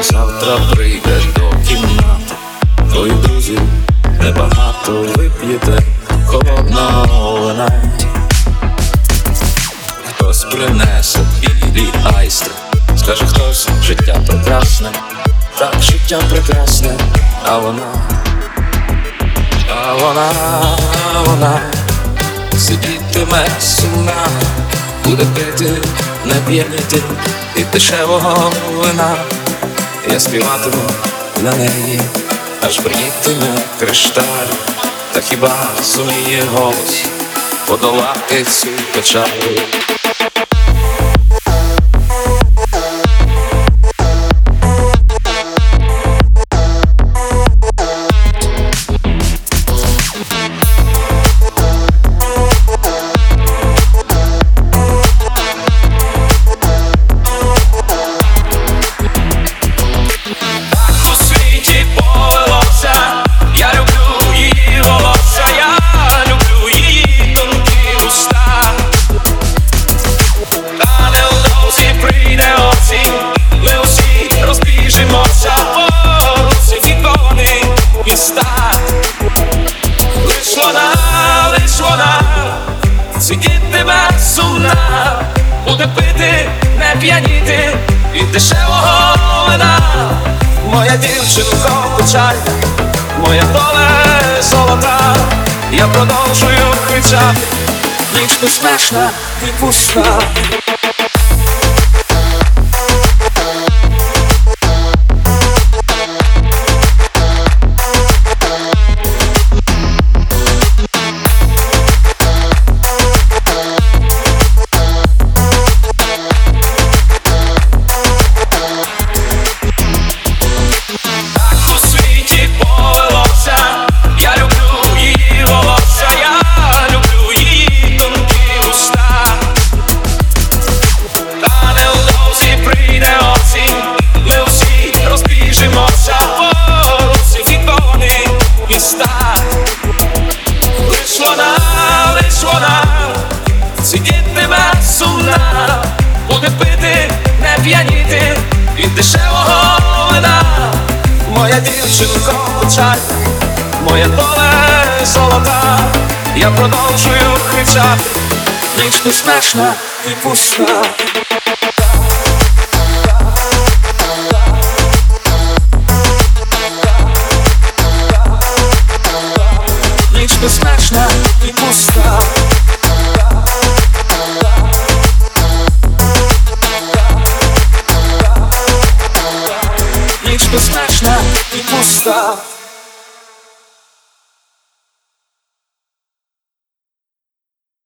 Завтра прийдеш до кімнати, твої друзі небагато вип'єте. Холодного вина. Хтось принесе білі айстри, скаже хтось, життя прекрасне, так життя прекрасне, а вона, а вона, а вона сидітиме сумна, буде пити, не п'яніти і дешевого вина. Я співатиму на неї, аж приїтиме кришталь, та хіба суміє голос подолати цю печаль. Сидітиме сумна, буде пити, не п'яніти від дешевого вина. Моя дівчинко печальна, моя доля золота, я продовжую кричати, ніч безмежна і пуста. Дешевого вина. Моя дівчинко печаль, моя доля золота, я продовжую кричати, ніч безмежна і пуста. Ніч і пуста. І пуста.